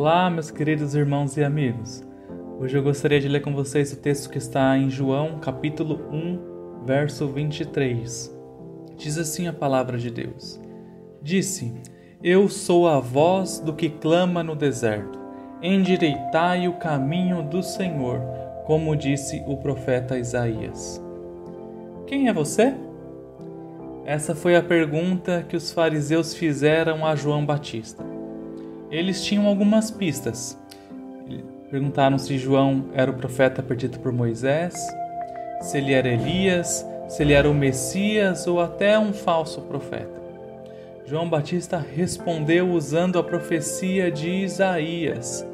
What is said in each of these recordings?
Olá, meus queridos irmãos e amigos. Hoje eu gostaria de ler com vocês o texto que está em João, capítulo 1, verso 23. Diz assim a palavra de Deus: Disse: Eu sou a voz do que clama no deserto. Endireitai o caminho do Senhor, como disse o profeta Isaías. Quem é você? Essa foi a pergunta que os fariseus fizeram a João Batista. Eles tinham algumas pistas. Perguntaram se João era o profeta perdido por Moisés, se ele era Elias, se ele era o Messias ou até um falso profeta. João Batista respondeu usando a profecia de Isaías.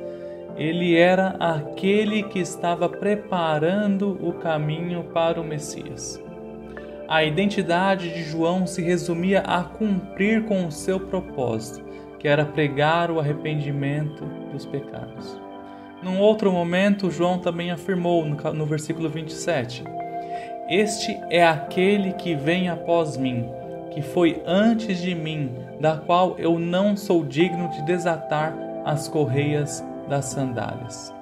Ele era aquele que estava preparando o caminho para o Messias. A identidade de João se resumia a cumprir com o seu propósito, que era pregar o arrependimento dos pecados. Num outro momento, João também afirmou no, versículo 27: Este é aquele que vem após mim, que foi antes de mim, da qual eu não sou digno de desatar as correias das sandálias.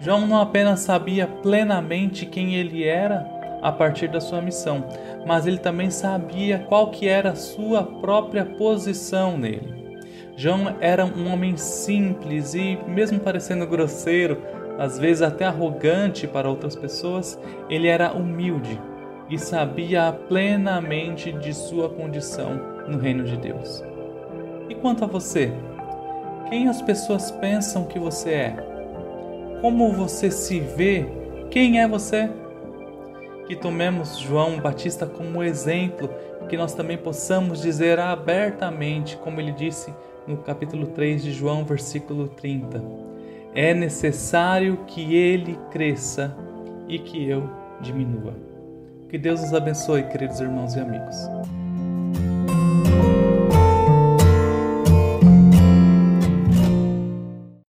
João não apenas sabia plenamente quem ele era, a partir da sua missão, mas ele também sabia qual que era a sua própria posição nele. João era um homem simples e, mesmo parecendo grosseiro, às vezes até arrogante para outras pessoas, ele era humilde e sabia plenamente de sua condição no reino de Deus. E quanto a você? Quem as pessoas pensam que você é? Como você se vê? Quem é você? que tomemos João Batista como exemplo, que nós também possamos dizer abertamente, como ele disse no capítulo 3 de João, versículo 30. É necessário que ele cresça e que eu diminua. Que Deus nos abençoe, queridos irmãos e amigos.